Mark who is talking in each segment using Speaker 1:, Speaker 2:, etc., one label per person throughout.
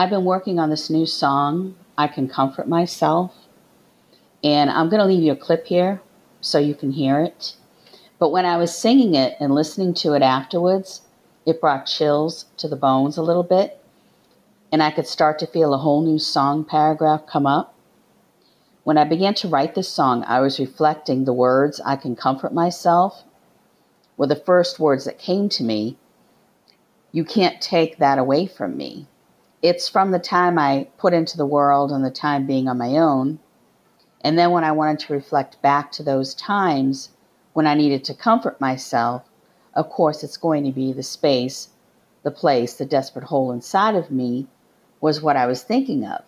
Speaker 1: I've been working on this new song, I Can Comfort Myself. And I'm going to leave you a clip here so you can hear it. But when I was singing it and listening to it afterwards, it brought chills to the bones a little bit. And I could start to feel a whole new song paragraph come up. When I began to write this song, I was reflecting the words, I can comfort myself, were the first words that came to me. You can't take that away from me. It's from the time I put into the world and the time being on my own. And then when I wanted to reflect back to those times when I needed to comfort myself, of course, it's going to be the space, the place, the desperate hole inside of me was what I was thinking of.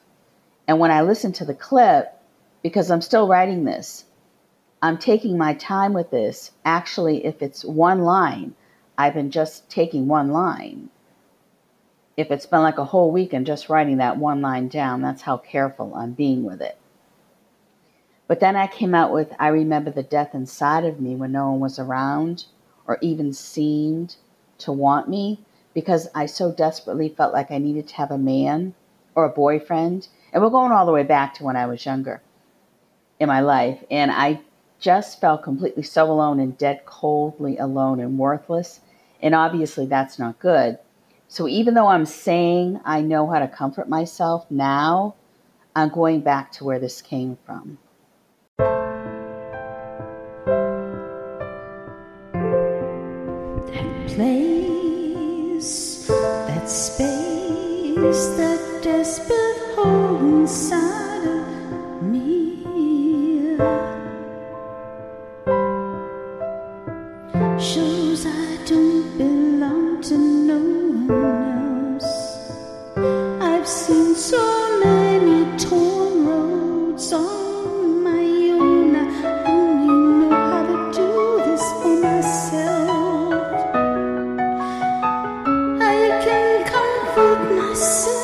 Speaker 1: And when I listened to the clip, because I'm still writing this. I'm taking my time with this. Actually, if it's one line, I've been just taking one line. If it's been like a whole week and just writing that one line down, that's how careful I'm being with it. But then I came out with I remember the death inside of me when no one was around or even seemed to want me because I so desperately felt like I needed to have a man or a boyfriend. And we're going all the way back to when I was younger in my life. And I just felt completely so alone and dead coldly alone and worthless. And obviously, that's not good. So even though I'm saying I know how to comfort myself now, I'm going back to where this came from.
Speaker 2: That place, that space, that desperate hole inside of me. I've seen so many torn roads on my own. Know how to do this for myself. I can comfort myself.